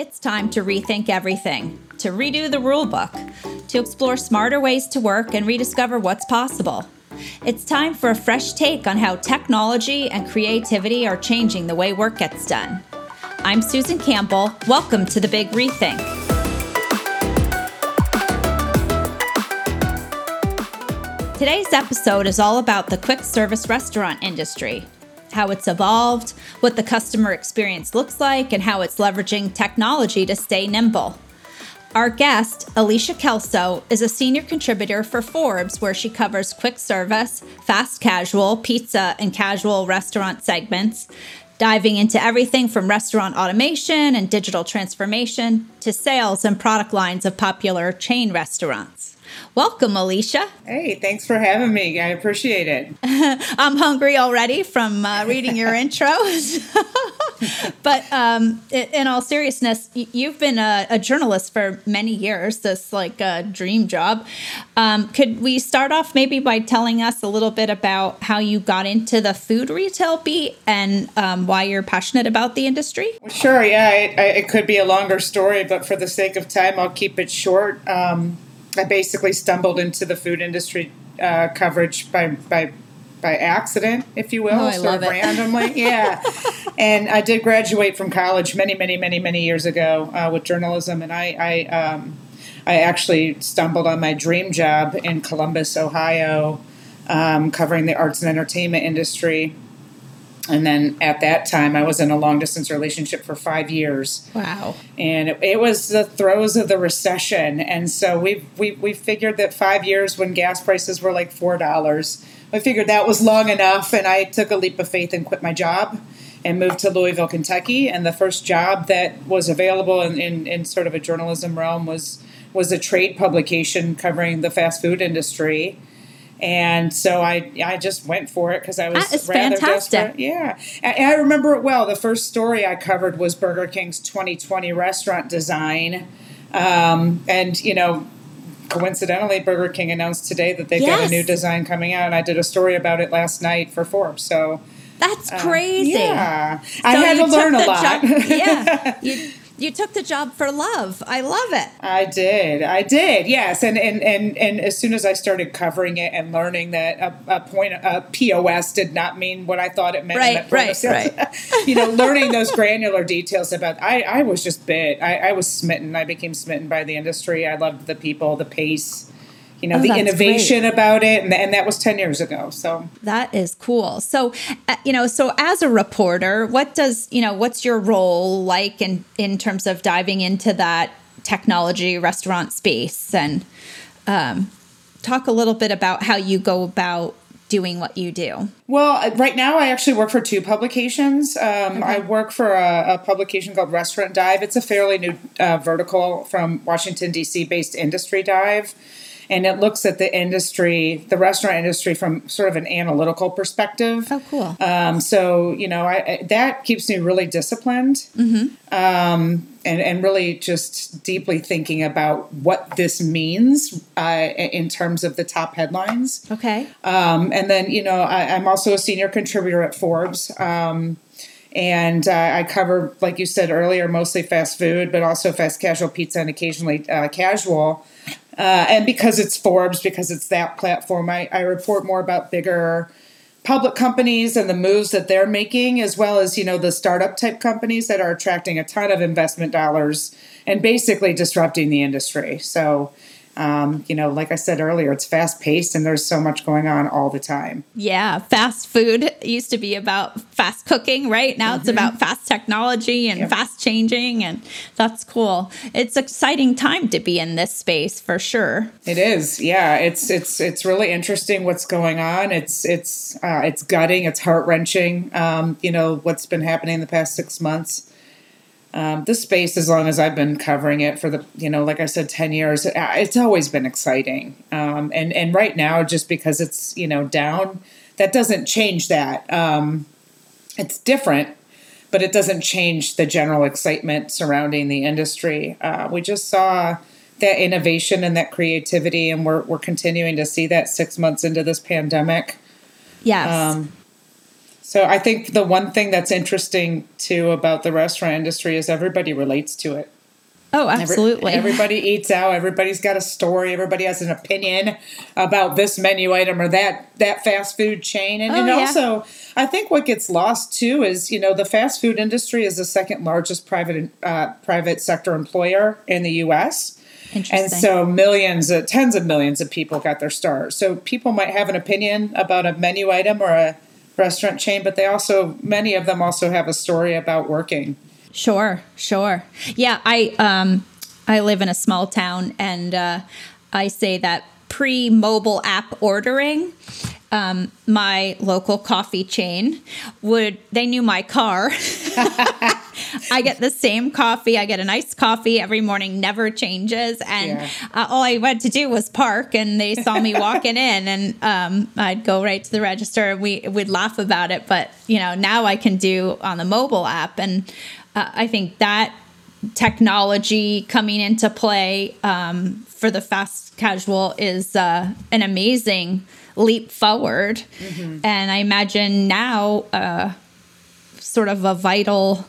It's time to rethink everything, to redo the rulebook, to explore smarter ways to work and rediscover what's possible. It's time for a fresh take on how technology and creativity are changing the way work gets done. I'm Susan Campbell. Welcome to the Big Rethink. Today's episode is all about the quick service restaurant industry, how it's evolved, what the customer experience looks like, and how it's leveraging technology to stay nimble. Our guest, Alicia Kelso, is a senior contributor for Forbes, where she covers quick service, fast casual, pizza, and casual restaurant segments, diving into everything from restaurant automation and digital transformation to sales and product lines of popular chain restaurants. Welcome, Alicia. Hey, thanks for having me. I appreciate it. I'm hungry already from uh, reading your intros. but um, in all seriousness, you've been a, a, journalist for many years, this like a dream job. Um, could we start off maybe by telling us a little bit about how you got into the food retail beat and um, why you're passionate about the industry? Sure, yeah. It, it, could be a longer story, but for the sake of time, I'll keep it short. Um, I basically stumbled into the food industry uh, coverage by by by accident, if you will, oh, sort of randomly. yeah, and I did graduate from college many, many, many, many years ago uh, with journalism, and I I, um, I actually stumbled on my dream job in Columbus, Ohio, um, covering the arts and entertainment industry. And then at that time, I was in a long distance relationship for five years. Wow! And it, it, was the throes of the recession, and so we we we figured that five years when gas prices were like four dollars, I figured that was long enough, and I took a leap of faith and quit my job and moved to Louisville, Kentucky. And the first job that was available in, in, in sort of a journalism realm was was a trade publication covering the fast food industry and so I I just went for it because I was that is rather fantastic. desperate. Yeah, and I remember it well. The first story I covered was Burger King's 2020 restaurant design, um, and you know. Coincidentally, Burger King announced today that they've yes. got a new design coming out, and I did a story about it last night for Forbes. So that's crazy. Uh, yeah, so I had to learn a lot. Job, yeah, you you took the job for love. I love it. I did. I did. Yes. And and and, and as soon as I started covering it and learning that a, a point a POS did not mean what I thought it meant. Right. right. Right. you know, learning those granular details about I I was just bit. I, I was smitten. I became smitten by the industry. I loved the people, the pace you know, oh, the innovation great. about it. And, and that was 10 years ago. So that is cool. So, uh, you know, so as a reporter, what does, you know, what's your role like in, in terms of diving into that technology restaurant space and um, talk a little bit about how you go about doing what you do? Well, uh, right now I actually work for two publications. Um, okay. I work for a, a, publication called Restaurant Dive. It's a fairly new uh, vertical from Washington, D.C. based Industry Dive and it looks at the industry, the restaurant industry, from sort of an analytical perspective. Oh, cool. Um, so you know, I, that keeps me really disciplined, mm-hmm. um, and and really just deeply thinking about what this means uh, in terms of the top headlines. Okay. Um, and then you know, I, am also a senior contributor at Forbes. Um, and uh, I cover, like you said earlier, mostly fast food, but also fast casual pizza and occasionally uh, casual. Uh, and because it's Forbes, because it's that platform, I, I report more about bigger public companies and the moves that they're making, as well as you know the startup type companies that are attracting a ton of investment dollars and basically disrupting the industry. So um, you know, like I said earlier, it's fast paced and there's so much going on all the time. Yeah, fast food used to be about fast cooking, right? Now mm-hmm. it's about fast technology and yep. fast changing, and that's cool. It's exciting time to be in this space for sure. It is, yeah. It's it's it's really interesting what's going on. It's it's uh, it's gutting. It's heart wrenching. Um, you know what's been happening in the past six months um, this space, as long as I've been covering it for the, you know, like I said, ten years, uh, it's always been exciting. Um, and and right now, just because it's you know down, that doesn't change that. Um, it's different, but it doesn't change the general excitement surrounding the industry. Uh, we just saw that innovation and that creativity, and we're we're continuing to see that six months into this pandemic. Yes. So I think the one thing that's interesting too about the restaurant industry is everybody relates to it. Oh, absolutely. Every, everybody eats out. Everybody's got a story. Everybody has an opinion about this menu item or that that fast food chain. And, Oh, and yeah. also, I think what gets lost too is you know the fast food industry is the second largest private uh, private sector employer in the U.S. Interesting. And so millions, uh, tens of millions of people got their start. So people might have an opinion about a menu item or a restaurant chain, but they also many of them also have a story about working. Sure, sure. Yeah, I um I live in a small town and uh I say that pre-mobile app ordering um, my local coffee chain would they knew my car i get the same coffee. I get a nice coffee every morning never changes. And Yeah. uh, all i had to do was park and they saw me walking in and um, i'd go right to the register. And we would laugh about it but you know now i can do on the mobile app. And uh, i think that technology coming into play um, for the fast casual is uh, an amazing leap forward. And I imagine now uh, sort of a vital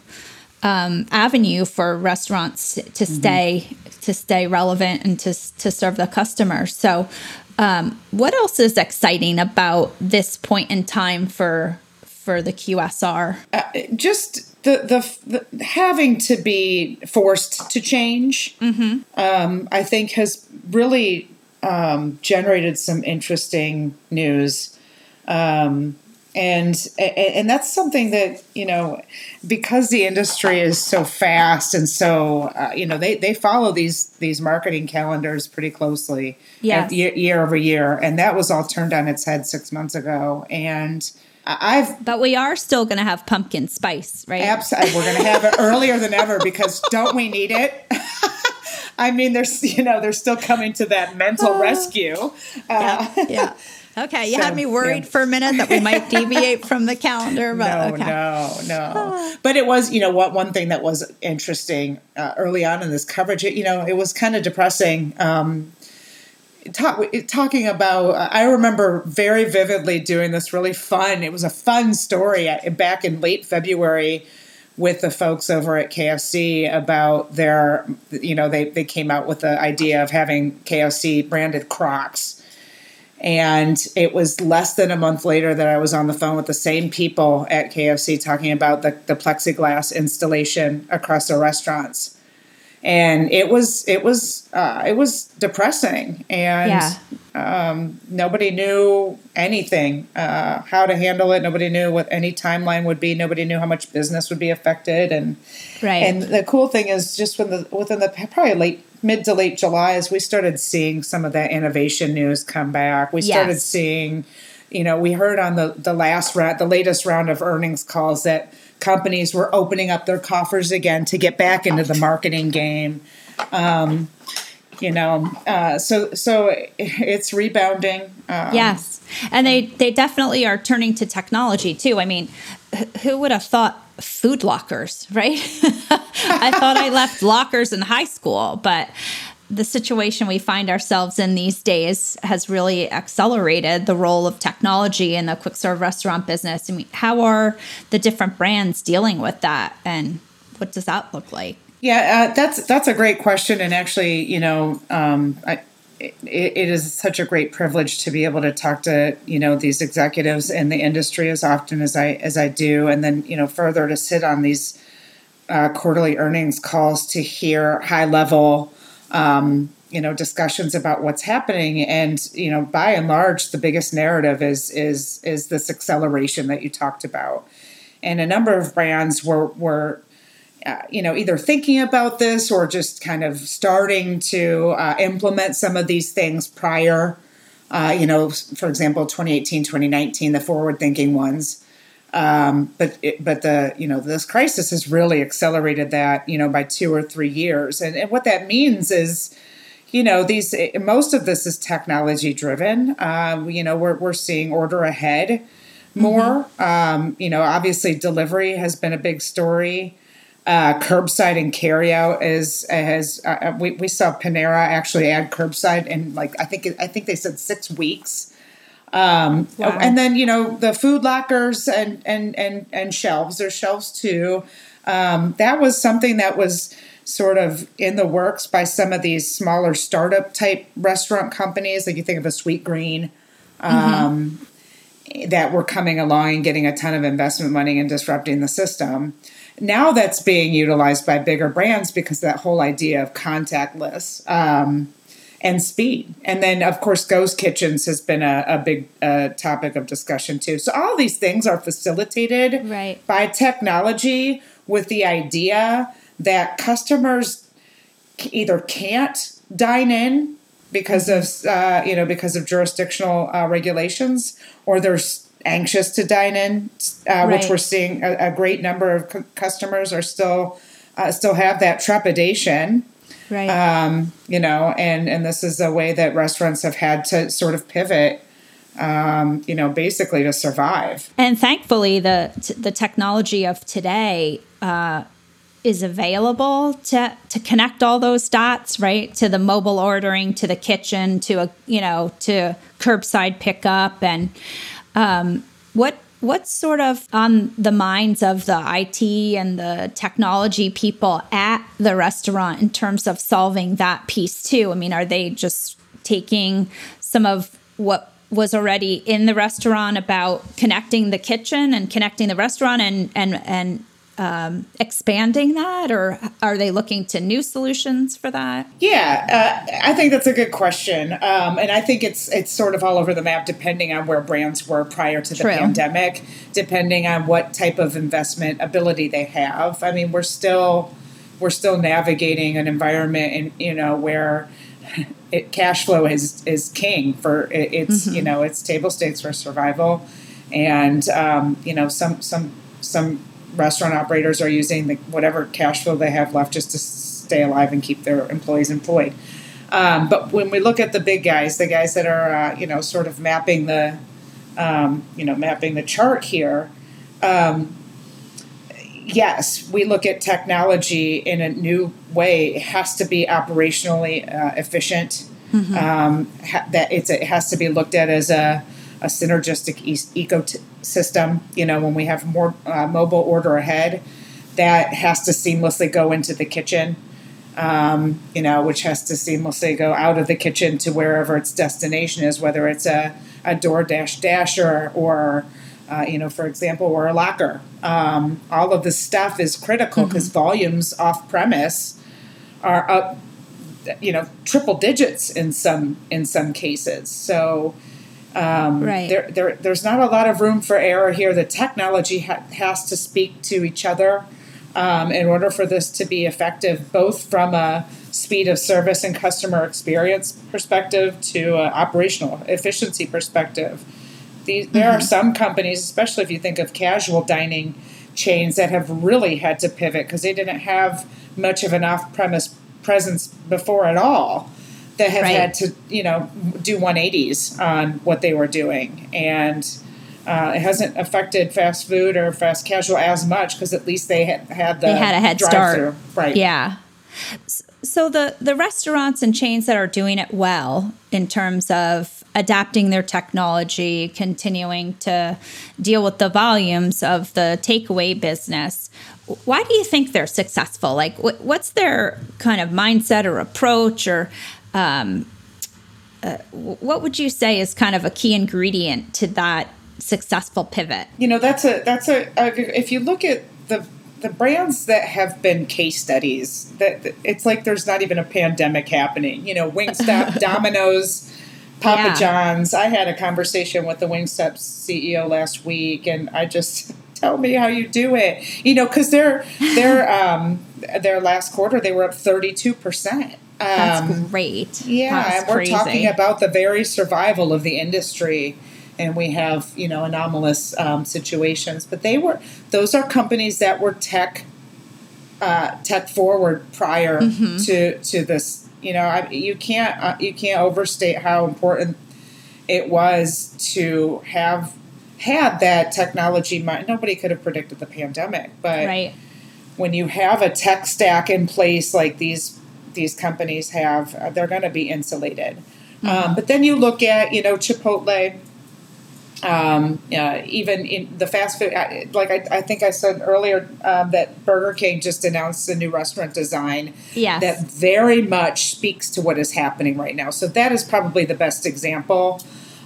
um, avenue for restaurants to stay to stay relevant and to to serve the customer. So, um, what else is exciting about this point in time for for the QSR? just the, the the having to be forced to change um, i think has really um, generated some interesting news um, and and that's something that you know because the industry is so fast and so uh, you know they they follow these these marketing calendars pretty closely Yes. year, year over year and that was all turned on its head six months ago and I've But we are still going to have pumpkin spice, right? Absolutely, we're going to have it earlier than ever because don't we need it? I mean, there's you know they're still coming to that mental rescue. Uh, yeah, yeah. Okay, you So, had me worried yeah. for a minute that we might deviate from the calendar, but no, okay. no, no. But it was, you know, what one thing that was interesting uh, early on in this coverage. It, you know, it was kind of depressing. Um, talk, talking about, I remember very vividly doing this really fun. It was a fun story uh, back in late February with the folks over at KFC about their, you know, they they came out with the idea of having KFC branded Crocs. And it was less than a month later that I was on the phone with the same people at KFC talking about the, the plexiglass installation across their restaurants. And it was it was uh, it was depressing, and Yeah. Nobody knew anything uh, how to handle it. Nobody knew what any timeline would be. Nobody knew how much business would be affected. And Right. and the cool thing is, just when the within the probably late mid to late July, as we started seeing some of that innovation news come back, we started Yes. seeing. You know, we heard on the the last round, the latest round of earnings calls that companies were opening up their coffers again to get back into the marketing game you know uh, so so it's rebounding um, Yes. And they, they definitely are turning to technology too. I mean, who would have thought food lockers, right? I thought I left lockers in high school, but the situation we find ourselves in these days has really accelerated the role of technology in the quick serve restaurant business. I mean, how are the different brands dealing with that and what does that look like? Yeah uh, that's that's a great question and actually you know um, I, it, it is such a great privilege to be able to talk to you know these executives in the industry as often as I as I do and then you know further to sit on these uh, quarterly earnings calls to hear high level um, you know discussions about what's happening. And you know by and large the biggest narrative is is is this acceleration that you talked about. And a number of brands were were uh, you know either thinking about this or just kind of starting to uh, implement some of these things prior uh, you know for example 2018 2019 the forward thinking ones. Um, but it, but the you know this crisis has really accelerated that you know by two or three years. And, and what that means is you know these most of this is technology driven. Um, you know we're, we're seeing order ahead more. Um, you know obviously delivery has been a big story uh, curbside and carryout is has uh, we, we saw Panera actually add curbside in like I think I think they said six weeks Um, wow. And then you know the food lockers and and and and shelves. There's shelves too. Um, that was something that was sort of in the works by some of these smaller startup type restaurant companies. Like you think of a Sweetgreen. Um, mm-hmm. That were coming along and getting a ton of investment money and disrupting the system. Now that's being utilized by bigger brands because that whole idea of contactless. Um, and speed. And then, of course, ghost kitchens has been a, a big uh, topic of discussion too. So all these things are facilitated right. by technology with the idea that customers either can't dine in because of uh, you know because of jurisdictional uh, regulations, or they're anxious to dine in, uh, right. which we're seeing a, a great number of c- customers are still uh, still have that trepidation. Right. Um, you know and and this is a way that restaurants have had to sort of pivot um, you know basically to survive. And thankfully the the technology of today uh, is available to to connect all those dots right? To the mobile ordering to the kitchen to a you know to curbside pickup and um, what What's sort of on the minds of the IT and the technology people at the restaurant in terms of solving that piece too? I mean, are they just taking some of what was already in the restaurant about connecting the kitchen and connecting the restaurant and and and um, expanding that, or are they looking to new solutions for that? Yeah, uh, I think that's a good question, um, and I think it's it's sort of all over the map depending on where brands were prior to the True. pandemic, depending on what type of investment ability they have. I mean, we're still we're still navigating an environment, in you know where. It, cash flow is is king for it, it's mm-hmm. you know it's table stakes for survival, and um, you know some some some restaurant operators are using the, whatever cash flow they have left just to stay alive and keep their employees employed. Um, but when we look at the big guys, the guys that are uh, you know sort of mapping the um, you know mapping the chart here, um, yes, we look at technology in a new way. It has to be operationally uh, efficient. Mm-hmm. Um, ha- that it's it has to be looked at as a a synergistic e- ecosystem. You know, when we have more uh, mobile order ahead, that has to seamlessly go into the kitchen. Um, you know, which has to seamlessly go out of the kitchen to wherever its destination is, whether it's a, a DoorDash dasher or, uh, you know, for example, or a locker. Um, all of this stuff is critical because mm-hmm. volumes off premise are up, you know, triple digits in some in some cases. So um, right. There, there, there's not a lot of room for error here. The technology ha- has to speak to each other um, in order for this to be effective, both from a speed of service and customer experience perspective to an operational efficiency perspective. These, there mm-hmm. are some companies, especially if you think of casual dining chains, that have really had to pivot because they didn't have much of an off premise presence before at all that have right. had to, you know, do 180s on what they were doing. And uh, it hasn't affected fast food or fast casual as much because at least they had, had the they had a head start. Right. Yeah. So the the restaurants and chains that are doing it well in terms of adapting their technology, continuing to deal with the volumes of the takeaway business, why do you think they're successful? Like, what's their kind of mindset or approach, or um, uh, what would you say is kind of a key ingredient to that successful pivot? You know, that's a that's a, a if you look at the the brands that have been case studies that it's like there's not even a pandemic happening. You know, Wingstop, Domino's, Papa yeah. John's. I had a conversation with the Wingstop CEO last week, and I just tell me how you do it. You know, because their their um, their last quarter they were up thirty two percent. That's um, great. Yeah, That's and we're crazy. talking about the very survival of the industry, and we have you know anomalous um, situations. But they were those are companies that were tech uh, tech forward prior mm-hmm. to to this. You know, I, you can't uh, you can't overstate how important it was to have had that technology. Nobody could have predicted the pandemic, but right. when you have a tech stack in place like these these companies have, uh, they're going to be insulated. Um, mm-hmm. Um, but then you look at, you know, Chipotle, um, uh, even in the fast food, uh, like I, I think I said earlier, um, that Burger King just announced a new restaurant design Yes. that very much speaks to what is happening right now. So that is probably the best example.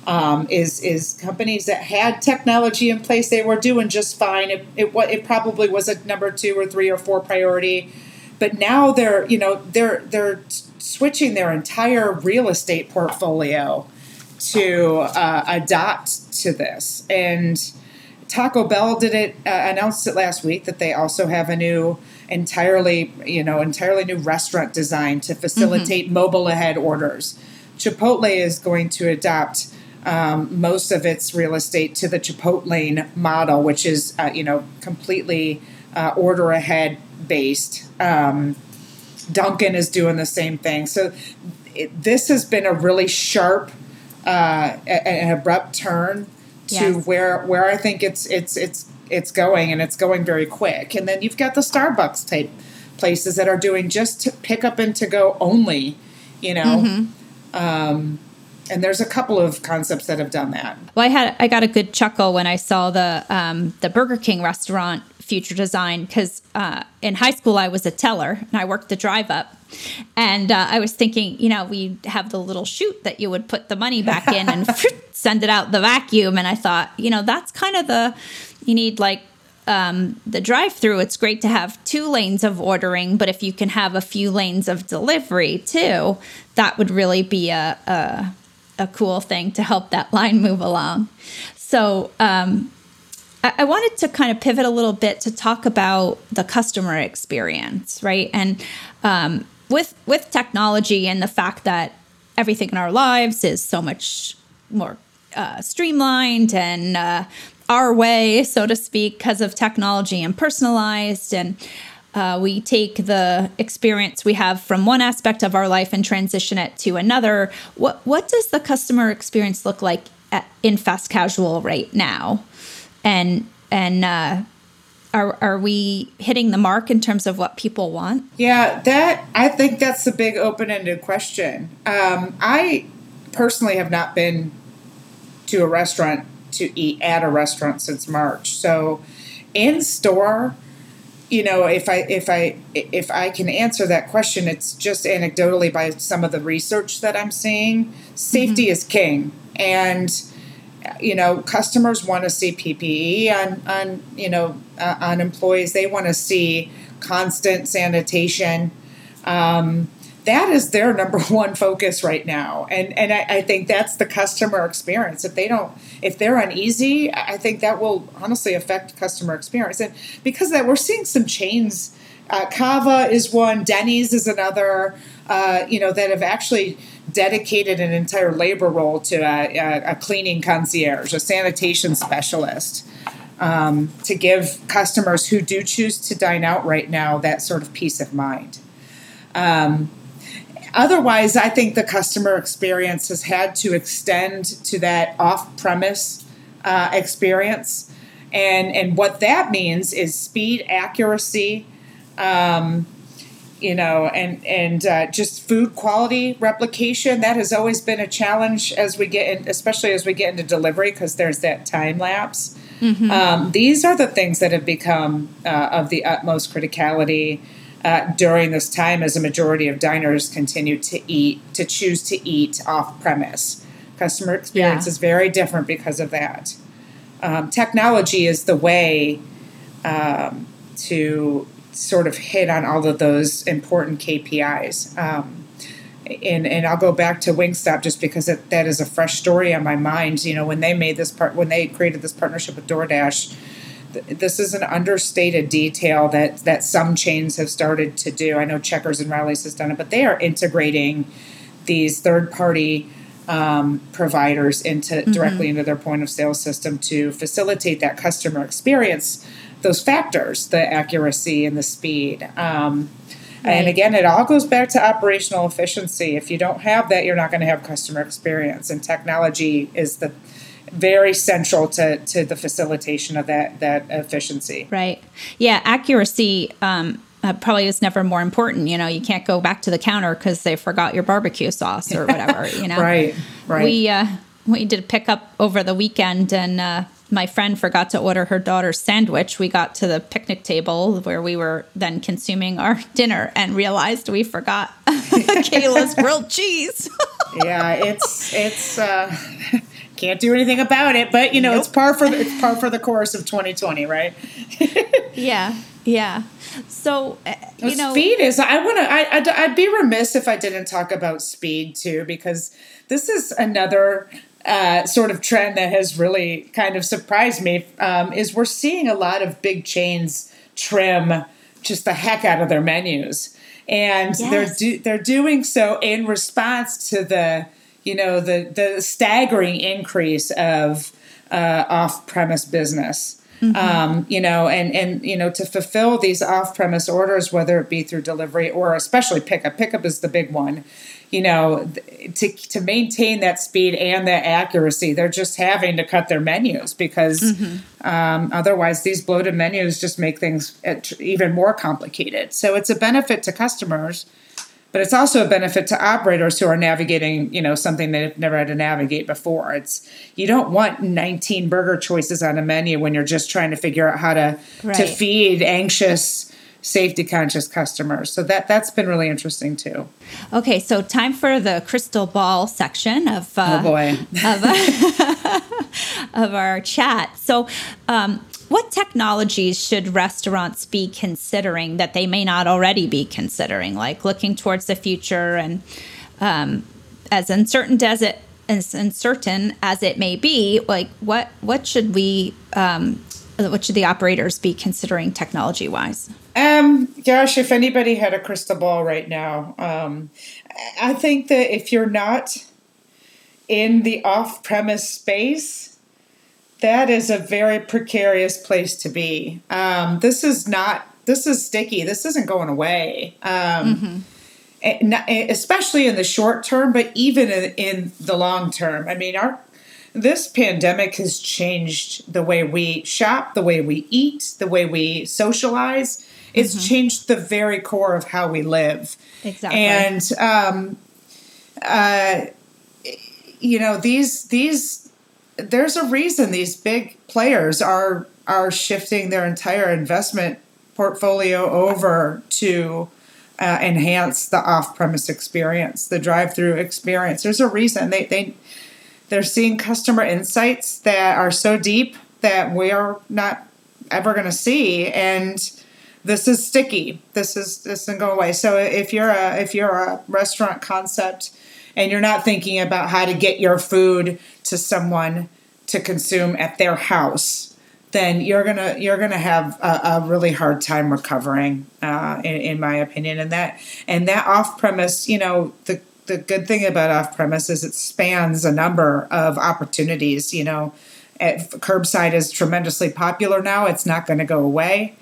Um, is is companies that had technology in place, they were doing just fine. It it, it probably was a number two or three or four priority, but now they're you know they're they're switching their entire real estate portfolio to uh, adopt to this. And Taco Bell did it, uh, announced it last week that they also have a new, entirely, you know, entirely new restaurant design to facilitate mobile ahead orders. Chipotle is going to adopt um, most of its real estate to the Chipotlane model, which is, uh, you know, completely uh, order ahead based. Um, Dunkin' is doing the same thing. So it, this has been a really sharp uh, an abrupt turn to Yes. where where I think it's it's it's it's going and it's going very quick. And then you've got the Starbucks type places that are doing just to pick up and to go only, you know. Um, and there's a couple of concepts that have done that. Well, I had I got a good chuckle when I saw the um, the Burger King restaurant future design because uh, in high school I was a teller and I worked the drive up, and uh, I was thinking, you know, we have the little chute that you would put the money back in and send it out the vacuum, and I thought, you know, that's kind of the you need like um, the drive through, it's great to have two lanes of ordering, but if you can have a few lanes of delivery too, that would really be a, a, a cool thing to help that line move along. So, um, I, wanted to kind of pivot a little bit to talk about the customer experience, right? And um, with with technology and the fact that everything in our lives is so much more uh, streamlined and uh, our way, so to speak, because of technology and personalized. And uh, we take the experience we have from one aspect of our life and transition it to another. What what does the customer experience look like at, in fast casual right now? And and uh, are are we hitting the mark in terms of what people want? Yeah, that I think that's a big open-ended question. Um, I personally have not been to a restaurant to eat at a restaurant since March. So, in store, you know, if I if I if I can answer that question, it's just anecdotally by some of the research that I'm seeing. Safety is king, and you know, customers want to see PPE on on you know uh, on employees. They want to see constant sanitation. Um, that is their number one focus right now, and and I, I think that's the customer experience. If they don't, if they're uneasy, I think that will honestly affect customer experience. And because that, we're seeing some chains. Uh, Cava is one. Denny's is another. Uh, you know that have actually dedicated an entire labor role to a, a, cleaning concierge, a sanitation specialist, um, to give customers who do choose to dine out right now that sort of peace of mind. Um, otherwise, I think the customer experience has had to extend to that off-premise uh, experience, and and what that means is speed, accuracy. Um, you know, and and uh, just food quality replication that has always been a challenge as we get in, especially as we get into delivery because there's that time lapse. Um, these are the things that have become uh, of the utmost criticality uh, during this time as a majority of diners continue to eat to choose to eat off premise. Customer experience Yeah. is very different because of that. Um, technology is the way um, to sort of hit on all of those important KPIs. Um, and and I'll go back to Wingstop just because it, that is a fresh story on my mind. You know, when they made this part, when they created this partnership with DoorDash, th- this is an understated detail that that some chains have started to do. I know Checkers and Rally's has done it, but they are integrating these third party um, providers into directly into their point of sale system to facilitate that customer experience. Those factors, the accuracy and the speed. Um, And again, it all goes back to operational efficiency. If you don't have that, you're not going to have customer experience. And technology is the very central to, to the facilitation of that that efficiency. Right. Yeah. Accuracy um, uh, probably is never more important. You know, you can't go back to the counter because they forgot your barbecue sauce or whatever. You know, Right, right. We uh, we did pick up over the weekend, and uh, my friend forgot to order her daughter's sandwich. We got to the picnic table where we were then consuming our dinner and realized we forgot Kayla's grilled cheese. yeah, it's it's uh, can't do anything about it, but you know nope. it's par for the, it's par for the course of 2020, right? yeah, yeah. So uh, you know, speed is. I want to. I, I'd, I'd be remiss if I didn't talk about speed too, because this is another uh, sort of trend that has really kind of surprised me um, is we're seeing a lot of big chains trim just the heck out of their menus, and yes. they're do- they're doing so in response to the you know the the staggering increase of uh, off premise business. Mm-hmm. Um, you know, and and you know to fulfill these off premise orders, whether it be through delivery or especially pickup. Pickup is the big one you know, to to maintain that speed and that accuracy, they're just having to cut their menus because mm-hmm. um, otherwise these bloated menus just make things even more complicated. So it's a benefit to customers, but it's also a benefit to operators who are navigating, you know, something they've never had to navigate before. It's you don't want 19 burger choices on a menu when you're just trying to figure out how to right. to feed anxious safety conscious customers. So that that's been really interesting too. Okay, so time for the crystal ball section of uh, oh boy of, uh, of our chat. So. Um, what technologies should restaurants be considering that they may not already be considering, like looking towards the future and um, as uncertain as it as uncertain as it may be, like what what should we um, what should the operators be considering technology wise? Um, gosh, if anybody had a crystal ball right now, um, I think that if you're not in the off premise space, that is a very precarious place to be. Um, this is not, this is sticky. This isn't going away. Um, mm-hmm. especially in the short term, but even in, in the long term. I mean, our this pandemic has changed the way we shop, the way we eat, the way we socialize. It's mm-hmm. changed the very core of how we live. Exactly. And um, uh, you know these these there's a reason these big players are are shifting their entire investment portfolio over to uh, enhance the off-premise experience, the drive-through experience. There's a reason they they they're seeing customer insights that are so deep that we're not ever going to see and this is sticky. This is this isn't go away. So if you're a if you're a restaurant concept and you're not thinking about how to get your food to someone to consume at their house, then you're gonna you're gonna have a, a really hard time recovering, uh, in, in my opinion. And that and that off premise, you know, the the good thing about off premise is it spans a number of opportunities. You know, at, curbside is tremendously popular now. It's not going to go away.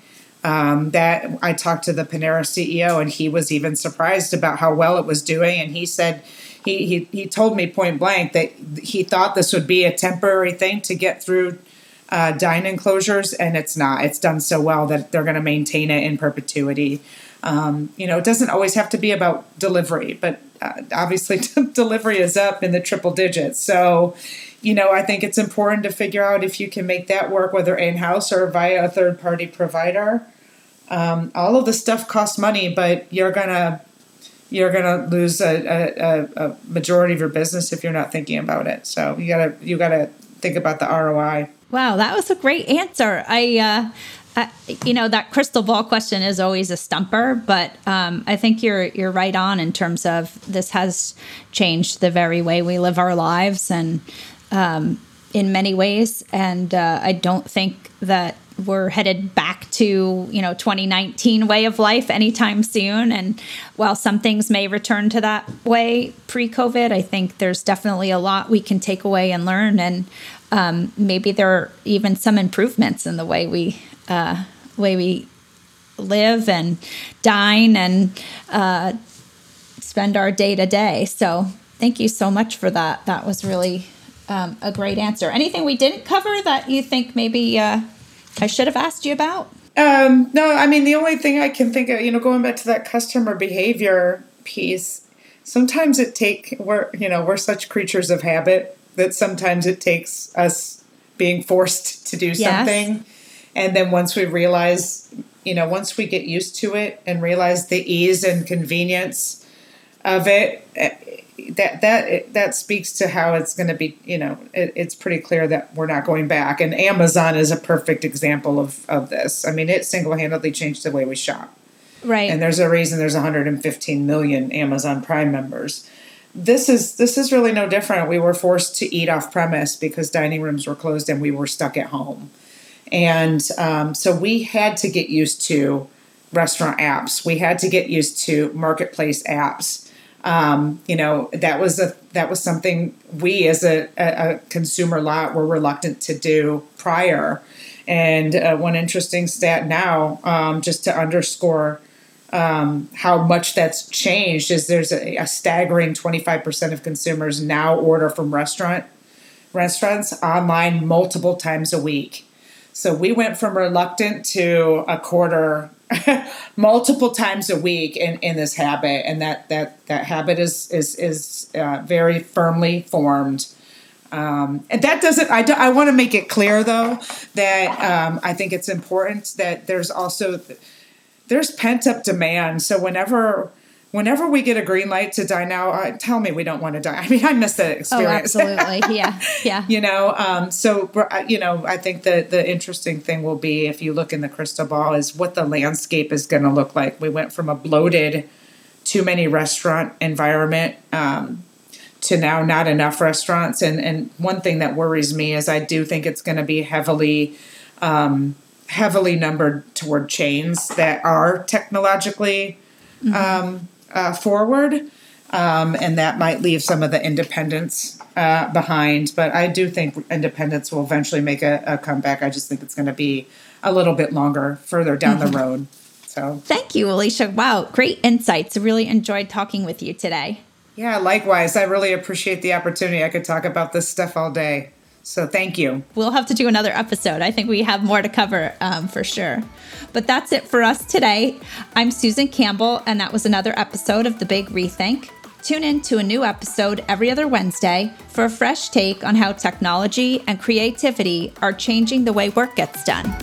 Um, that I talked to the Panera CEO, and he was even surprised about how well it was doing. And he said he he, he told me point blank that he thought this would be a temporary thing to get through uh, dine enclosures, and it's not. It's done so well that they're going to maintain it in perpetuity. Um, you know, it doesn't always have to be about delivery, but uh, obviously delivery is up in the triple digits. So, you know, I think it's important to figure out if you can make that work, whether in house or via a third party provider. Um, all of the stuff costs money, but you're gonna you're gonna lose a, a, a, majority of your business if you're not thinking about it. So you gotta you gotta think about the ROI. Wow, that was a great answer. I. Uh, I, you know that crystal ball question is always a stumper, but um, I think you're you're right on in terms of this has changed the very way we live our lives, and um, in many ways. And uh, I don't think that we're headed back to you know 2019 way of life anytime soon. And while some things may return to that way pre-covid i think there's definitely a lot we can take away and learn. And um, maybe there are even some improvements in the way we uh, way we live and dine and uh, spend our day to day. So thank you so much for that. That was really um, a great answer. Anything we didn't cover that you think maybe uh, I should have asked you about? Um, no, I mean, the only thing I can think of, you know, going back to that customer behavior piece, sometimes it take, we're, you know, we're such creatures of habit that sometimes it takes us being forced to do Yes. something. And then once we realize, you know, once we get used to it and realize the ease and convenience of it, eh, that that that speaks to how it's going to be. You know, it, it's pretty clear that we're not going back. And Amazon is a perfect example of of this. I mean, it single handedly changed the way we shop. Right. And there's a reason there's 115 million Amazon Prime members. This is this is really no different. We were forced to eat off premise because dining rooms were closed and we were stuck at home, and um, so we had to get used to restaurant apps. We had to get used to marketplace apps. Um, you know that was a that was something we as a, a, a consumer lot were reluctant to do prior. And uh, one interesting stat now, um, just to underscore um, how much that's changed is there's a, a staggering 25% of consumers now order from restaurant restaurants online multiple times a week. So we went from reluctant to a quarter multiple times a week in, in this habit and that that that habit is is is uh, very firmly formed um, and that doesn't i, do, I want to make it clear though that um, i think it's important that there's also there's pent up demand. So whenever whenever we get a green light to dine out, uh, tell me we don't want to dine. I mean, I miss that experience. oh, absolutely. Yeah. Yeah. you know, um, so uh, you know, I think the the interesting thing will be if you look in the crystal ball is what the landscape is going to look like. We went from a bloated, too many restaurant environment. Um, to now not enough restaurants and and one thing that worries me is I do think it's going to be heavily um, heavily numbered toward chains that are technologically um, uh, forward, um, and that might leave some of the independents uh, behind. But I do think independents will eventually make a, a comeback. I just think it's going to be a little bit longer further down the road. So Thank you, Alicia. Wow, great insights. Really enjoyed talking with you today. yeah, likewise, I really appreciate the opportunity. I could talk about this stuff all day. So thank you. We'll have to do another episode. I think we have more to cover um, for sure. But that's it for us today. I'm Susan Campbell, and that was another episode of The Big Rethink. Tune in to a new episode every other Wednesday for a fresh take on how technology and creativity are changing the way work gets done.